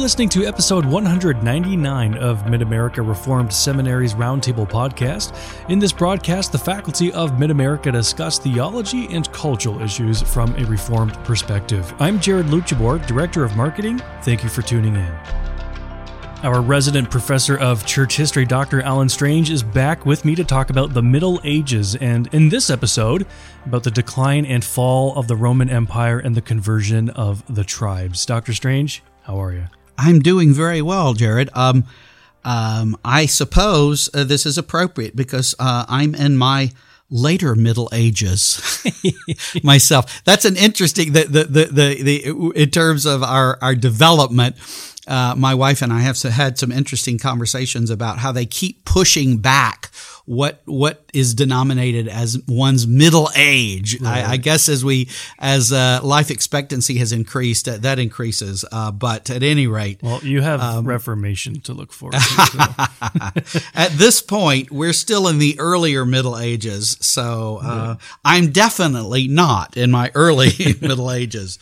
listening to episode 199 of Mid America Reformed Seminary's Roundtable podcast. In this broadcast, the faculty of Mid America discuss theology and cultural issues from a Reformed perspective. I'm Jared Luchabor, Director of Marketing. Thank you for tuning in. Our resident professor of church history, Dr. Alan Strange, is back with me to talk about the Middle Ages, and in this episode, about the decline and fall of the Roman Empire and the conversion of the tribes. Dr. Strange, how are you? I'm doing very well, Jared. Um, um, I suppose uh, this is appropriate because uh, I'm in my later Middle Ages myself. That's an interesting the the the the, the in terms of our our development uh, my wife and I have had some interesting conversations about how they keep pushing back what what is denominated as one's middle age. Right. I, I, guess as we as uh, life expectancy has increased, uh, that increases. Uh, but at any rate, well, you have um, Reformation to look forward to. at this point, we're still in the earlier Middle Ages, so uh, yeah. I'm definitely not in my early Middle Ages.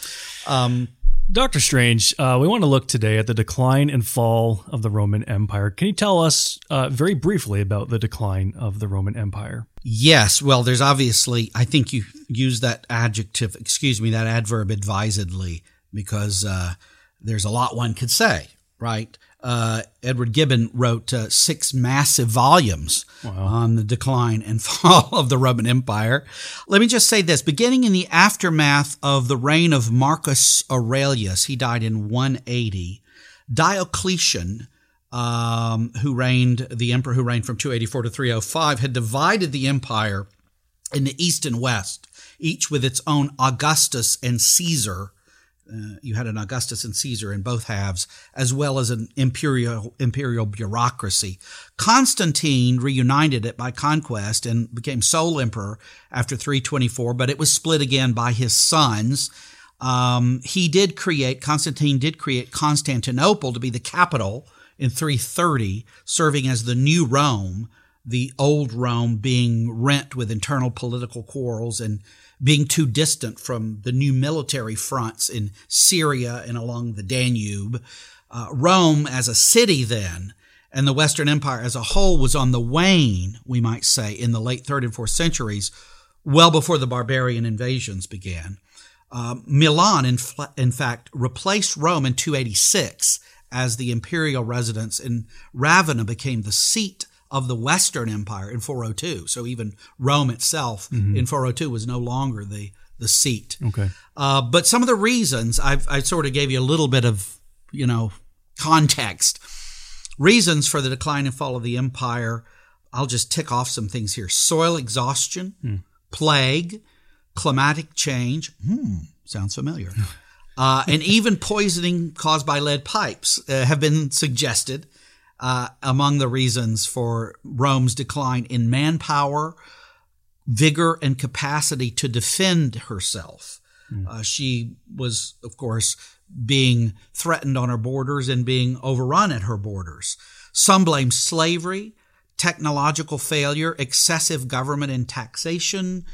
Um, Doctor Strange, uh, we want to look today at the decline and fall of the Roman Empire. Can you tell us uh, very briefly about the decline of the Roman Empire? Yes. Well, there's obviously, I think you use that adjective, excuse me, that adverb advisedly because uh, there's a lot one could say, right? Uh, Edward Gibbon wrote uh, six massive volumes wow. on the decline and fall of the Roman Empire. Let me just say this beginning in the aftermath of the reign of Marcus Aurelius, he died in 180, Diocletian, um, who reigned, the emperor who reigned from 284 to 305, had divided the empire into east and west, each with its own Augustus and Caesar uh, you had an Augustus and Caesar in both halves, as well as an imperial imperial bureaucracy. Constantine reunited it by conquest and became sole emperor after 324, but it was split again by his sons. Um, he did create Constantine did create Constantinople to be the capital in 330, serving as the new Rome. The old Rome being rent with internal political quarrels and being too distant from the new military fronts in Syria and along the Danube. Uh, Rome as a city then and the Western Empire as a whole was on the wane, we might say, in the late third and fourth centuries, well before the barbarian invasions began. Uh, Milan, in, in fact, replaced Rome in 286 as the imperial residence, and Ravenna became the seat of the Western Empire in 402. So even Rome itself mm-hmm. in 402 was no longer the the seat. Okay. Uh, but some of the reasons I've, I sort of gave you a little bit of you know context. Reasons for the decline and fall of the empire. I'll just tick off some things here: soil exhaustion, mm. plague, climatic change. Hmm, sounds familiar. Uh, and even poisoning caused by lead pipes uh, have been suggested uh, among the reasons for Rome's decline in manpower, vigor, and capacity to defend herself. Mm. Uh, she was, of course, being threatened on her borders and being overrun at her borders. Some blame slavery, technological failure, excessive government and taxation,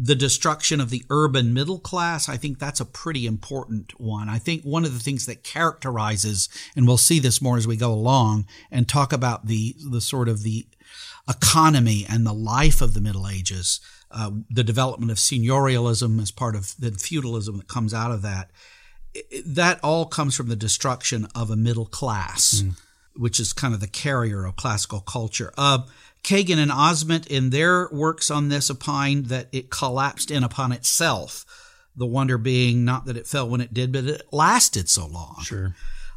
the destruction of the urban middle class. I think that's a pretty important one. I think one of the things that characterizes, and we'll see this more as we go along and talk about the, the sort of the economy and the life of the Middle Ages, uh, the development of seigniorialism as part of the feudalism that comes out of that. That all comes from the destruction of a middle class, mm. which is kind of the carrier of classical culture. Uh, Kagan and Ozment, in their works on this opined that it collapsed in upon itself. The wonder being not that it fell when it did, but it lasted so long. Sure.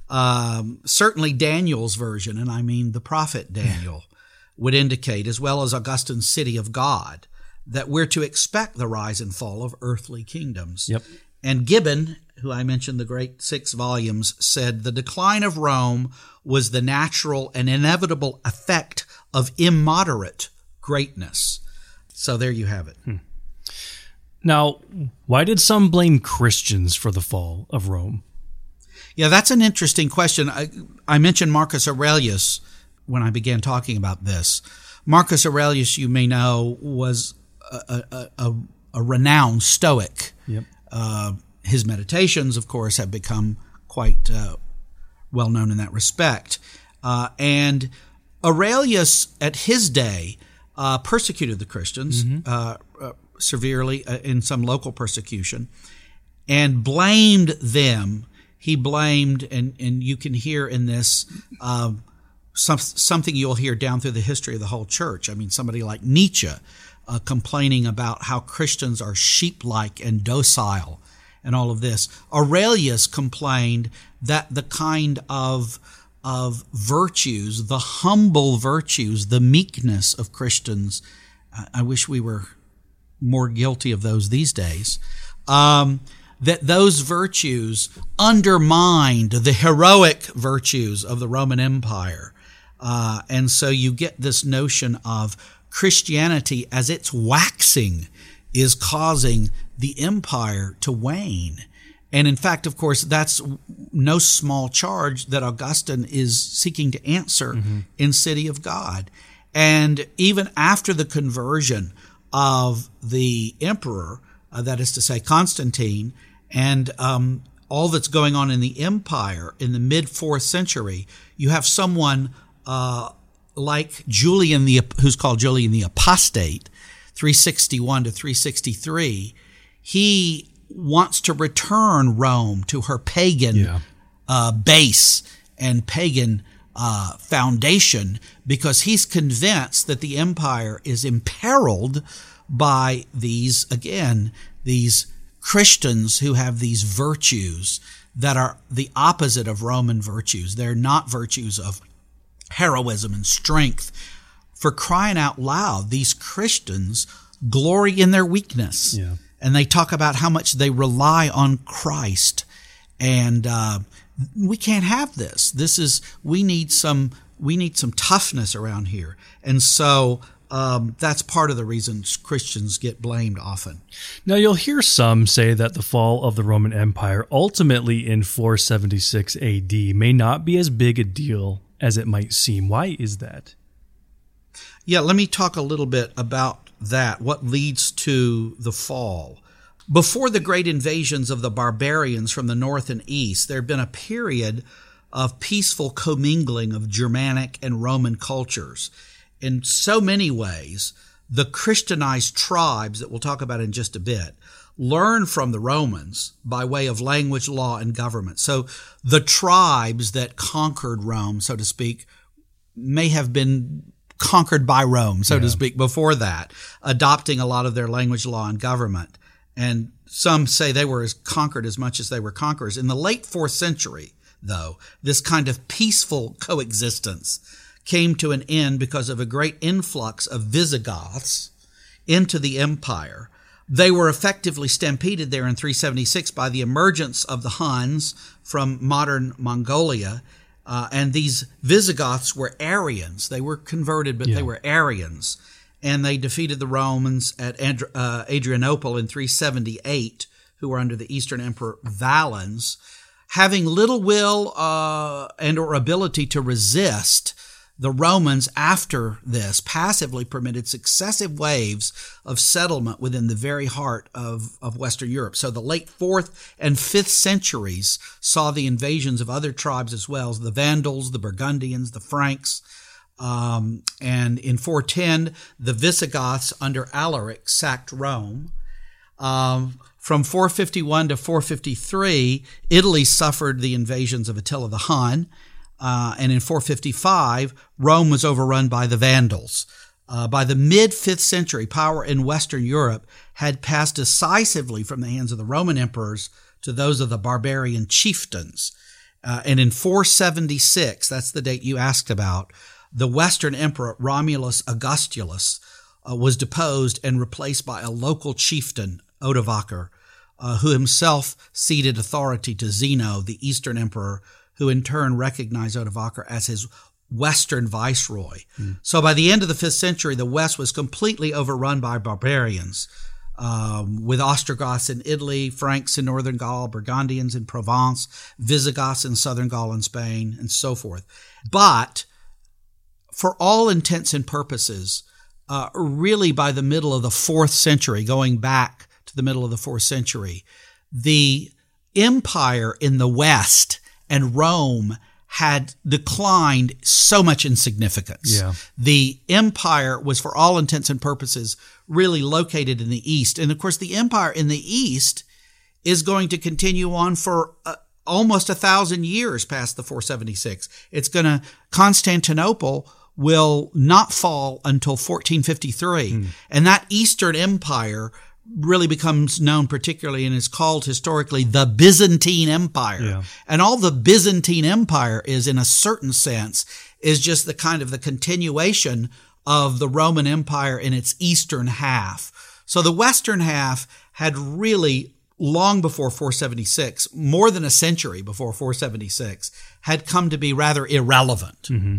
Um, certainly Daniel's version, and I mean the prophet Daniel, would indicate, as well as Augustine's City of God, that we're to expect the rise and fall of earthly kingdoms. Yep. And Gibbon, who I mentioned the great six volumes, said the decline of Rome was the natural and inevitable effect of immoderate greatness. So there you have it. Hmm. Now, why did some blame Christians for the fall of Rome? Yeah, that's an interesting question. I, I mentioned Marcus Aurelius when I began talking about this. Marcus Aurelius, you may know, was a, a, a, a renowned Stoic. Yep. Uh, his meditations, of course, have become quite uh, well known in that respect. Uh, and Aurelius, at his day, uh, persecuted the Christians mm-hmm. uh, uh severely uh, in some local persecution and blamed them. He blamed, and, and you can hear in this um, some, something you'll hear down through the history of the whole church. I mean, somebody like Nietzsche uh, complaining about how Christians are sheep like and docile and all of this. Aurelius complained that the kind of of virtues, the humble virtues, the meekness of Christians. I wish we were more guilty of those these days. Um, that those virtues undermined the heroic virtues of the Roman Empire. Uh, and so you get this notion of Christianity as it's waxing is causing the empire to wane. And in fact, of course, that's no small charge that Augustine is seeking to answer mm-hmm. in City of God. And even after the conversion of the emperor, uh, that is to say, Constantine, and um, all that's going on in the empire in the mid fourth century, you have someone uh, like Julian, the who's called Julian the Apostate, 361 to 363. He wants to return Rome to her pagan yeah. uh, base and pagan uh, foundation because he's convinced that the empire is imperiled by these, again, these Christians who have these virtues that are the opposite of Roman virtues. They're not virtues of heroism and strength. For crying out loud, these Christians glory in their weakness. Yeah and they talk about how much they rely on Christ. And uh, we can't have this. This is we need some we need some toughness around here, and so. Um, that's part of the reason Christians get blamed often. Now, you'll hear some say that the fall of the Roman Empire ultimately in 476 AD may not be as big a deal as it might seem. Why is that? Yeah, let me talk a little bit about that, what leads to the fall. Before the great invasions of the barbarians from the north and east, there had been a period of peaceful commingling of Germanic and Roman cultures. In so many ways, the Christianized tribes that we'll talk about in just a bit learned from the Romans by way of language, law, and government. So the tribes that conquered Rome, so to speak, may have been conquered by Rome, so yeah. to speak, before that, adopting a lot of their language, law, and government. And some say they were as conquered as much as they were conquerors. In the late fourth century, though, this kind of peaceful coexistence came to an end because of a great influx of Visigoths into the empire. They were effectively stampeded there in 376 by the emergence of the Huns from modern Mongolia uh, and these Visigoths were Arians. They were converted, but yeah. they were Arians. And they defeated the Romans at Andri- uh, Adrianople in 378, who were under the Eastern Emperor Valens. Having little will uh, and or ability to resist, the Romans, after this, passively permitted successive waves of settlement within the very heart of, of Western Europe. So the late fourth and fifth centuries saw the invasions of other tribes as well as the Vandals, the Burgundians, the Franks. Um, and in 410, the Visigoths under Alaric sacked Rome. Um, from 451 to 453, Italy suffered the invasions of Attila the Hun uh, and in 455, Rome was overrun by the Vandals. Uh, by the mid 5th century, power in Western Europe had passed decisively from the hands of the Roman emperors to those of the barbarian chieftains. Uh, and in 476, that's the date you asked about, the Western emperor Romulus Augustulus uh, was deposed and replaced by a local chieftain, Odovacar, uh, who himself ceded authority to Zeno, the Eastern emperor, who in turn recognized Odovacar as his Western viceroy. Mm. So by the end of the fifth century, the West was completely overrun by barbarians, um, with Ostrogoths in Italy, Franks in northern Gaul, Burgundians in Provence, Visigoths in southern Gaul and Spain, and so forth. But for all intents and purposes, uh, really by the middle of the fourth century, going back to the middle of the fourth century, the empire in the West and Rome had declined so much in significance. Yeah. The empire was, for all intents and purposes, really located in the east. And of course, the empire in the east is going to continue on for uh, almost a thousand years past the 476. It's going to, Constantinople will not fall until 1453. And that Eastern Empire really becomes known particularly and is called historically the Byzantine Empire. Yeah. And all the Byzantine Empire is in a certain sense is just the kind of the continuation of the Roman Empire in its eastern half. So the western half had really long before 476, more than a century before 476, had come to be rather irrelevant. Mm-hmm.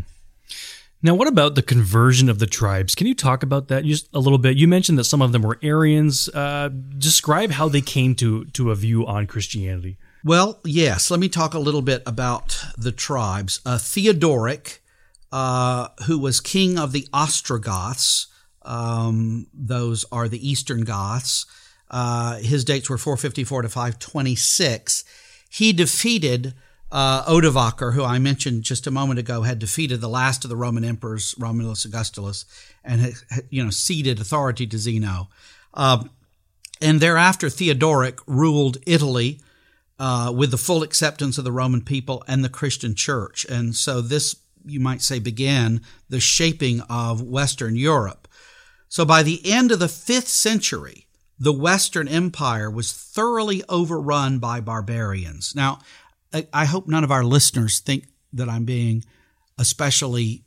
Now, what about the conversion of the tribes? Can you talk about that just a little bit? You mentioned that some of them were Arians. Uh, describe how they came to to a view on Christianity. Well, yes. Let me talk a little bit about the tribes. Uh, Theodoric, uh, who was king of the Ostrogoths, um, those are the Eastern Goths. Uh, his dates were 454 to 526. He defeated uh, Odovacar, who I mentioned just a moment ago, had defeated the last of the Roman emperors, Romulus Augustulus, and had, you know ceded authority to Zeno. Um, and thereafter, Theodoric ruled Italy uh, with the full acceptance of the Roman people and the Christian church. And so this, you might say, began the shaping of Western Europe. So by the end of the fifth century, the Western Empire was thoroughly overrun by barbarians. Now, I, I hope none of our listeners think that I'm being especially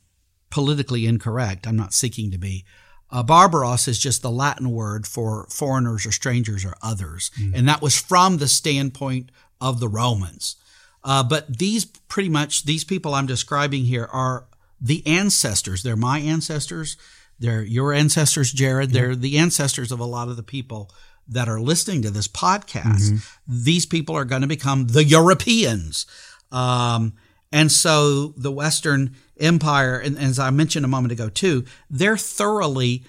politically incorrect. I'm not seeking to be. Uh, barbaros is just the Latin word for foreigners or strangers or others. And that was from the standpoint of the Romans. Uh, but these pretty much, these people I'm describing here are the ancestors. They're my ancestors. They're your ancestors, Jared. They're the ancestors of a lot of the people that are listening to this podcast. These people are going to become the Europeans. Um, and so the Western Empire, and, and as I mentioned a moment ago too, they're thoroughly,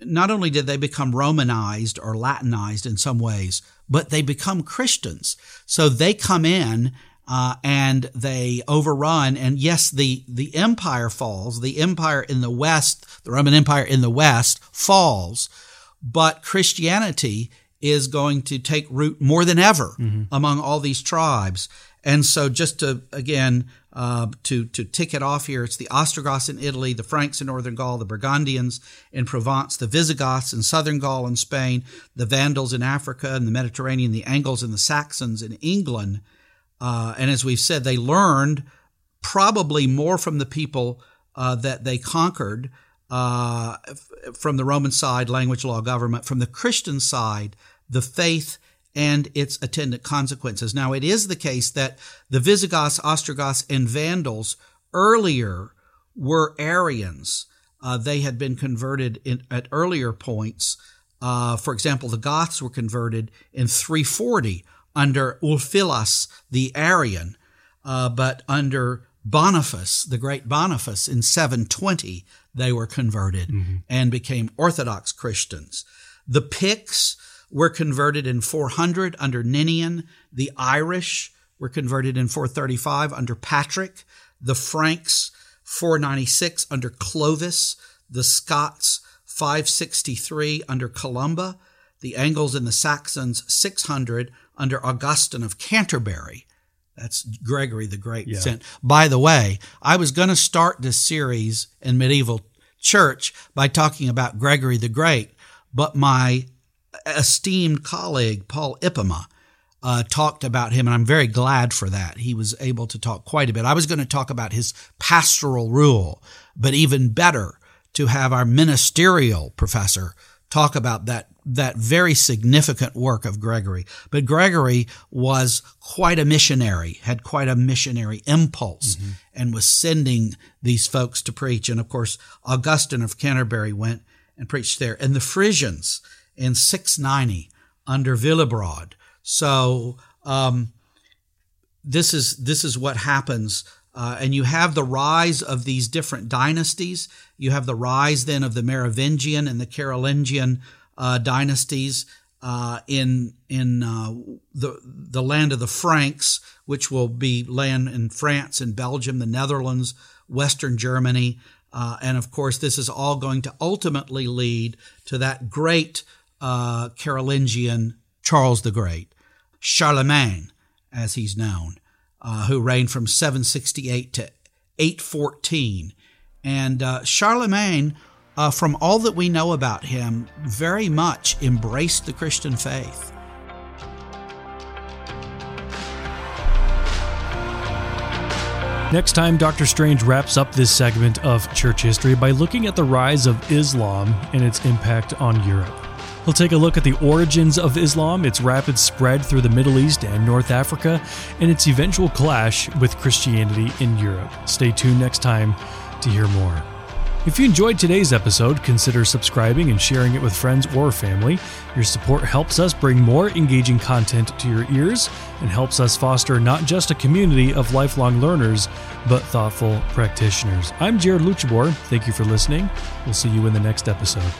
not only did they become Romanized or Latinized in some ways, but they become Christians. So they come in uh, and they overrun. And yes, the the empire falls. The empire in the West, the Roman Empire in the West, falls, but Christianity is going to take root more than ever among all these tribes. And so, just to again uh, to to tick it off here, it's the Ostrogoths in Italy, the Franks in northern Gaul, the Burgundians in Provence, the Visigoths in southern Gaul and Spain, the Vandals in Africa and the Mediterranean, the Angles and the Saxons in England. Uh, and as we've said, they learned probably more from the people uh, that they conquered uh, from the Roman side, language, law, government, from the Christian side, the faith and its attendant consequences. Now, it is the case that the Visigoths, Ostrogoths, and Vandals earlier were Arians. Uh, they had been converted in, at earlier points. Uh, for example, the Goths were converted in 340 under Ulfilas the Arian, uh, but under Boniface, the great Boniface, in 720, they were converted mm-hmm. and became Orthodox Christians. The Picts were converted in 400 under Ninian. The Irish were converted in 435 under Patrick. The Franks, 496 under Clovis. The Scots, 563 under Columba. The Angles and the Saxons, 600 under Augustine of Canterbury. That's Gregory the Great. Yeah. sent. By the way, I was going to start this series in medieval church by talking about Gregory the Great, but my esteemed colleague Paul Ipema uh, talked about him, and I'm very glad for that. He was able to talk quite a bit. I was going to talk about his pastoral rule, but even better to have our ministerial professor talk about that that very significant work of Gregory. But Gregory was quite a missionary, had quite a missionary impulse, and was sending these folks to preach. And of course, Augustine of Canterbury went and preached there. And the Frisians in 690 under Willibrord. So um, this is this is what happens. Uh, and you have the rise of these different dynasties. You have the rise then of the Merovingian and the Carolingian uh, dynasties. uh, in in uh, the the land of the Franks, which will be land in France and Belgium, the Netherlands, Western Germany, uh, and of course, this is all going to ultimately lead to that great uh, Carolingian Charles the Great, Charlemagne, as he's known, uh, who reigned from 768 to 814, and Charlemagne uh, from all that we know about him, very much embraced the Christian faith. Next time, Dr. Strange wraps up this segment of church history by looking at the rise of Islam and its impact on Europe. He'll take a look at the origins of Islam, its rapid spread through the Middle East and North Africa, and its eventual clash with Christianity in Europe. Stay tuned next time to hear more. If you enjoyed today's episode, consider subscribing and sharing it with friends or family. Your support helps us bring more engaging content to your ears and helps us foster not just a community of lifelong learners, but thoughtful practitioners. I'm Jared Luchabor. Thank you for listening. We'll see you in the next episode.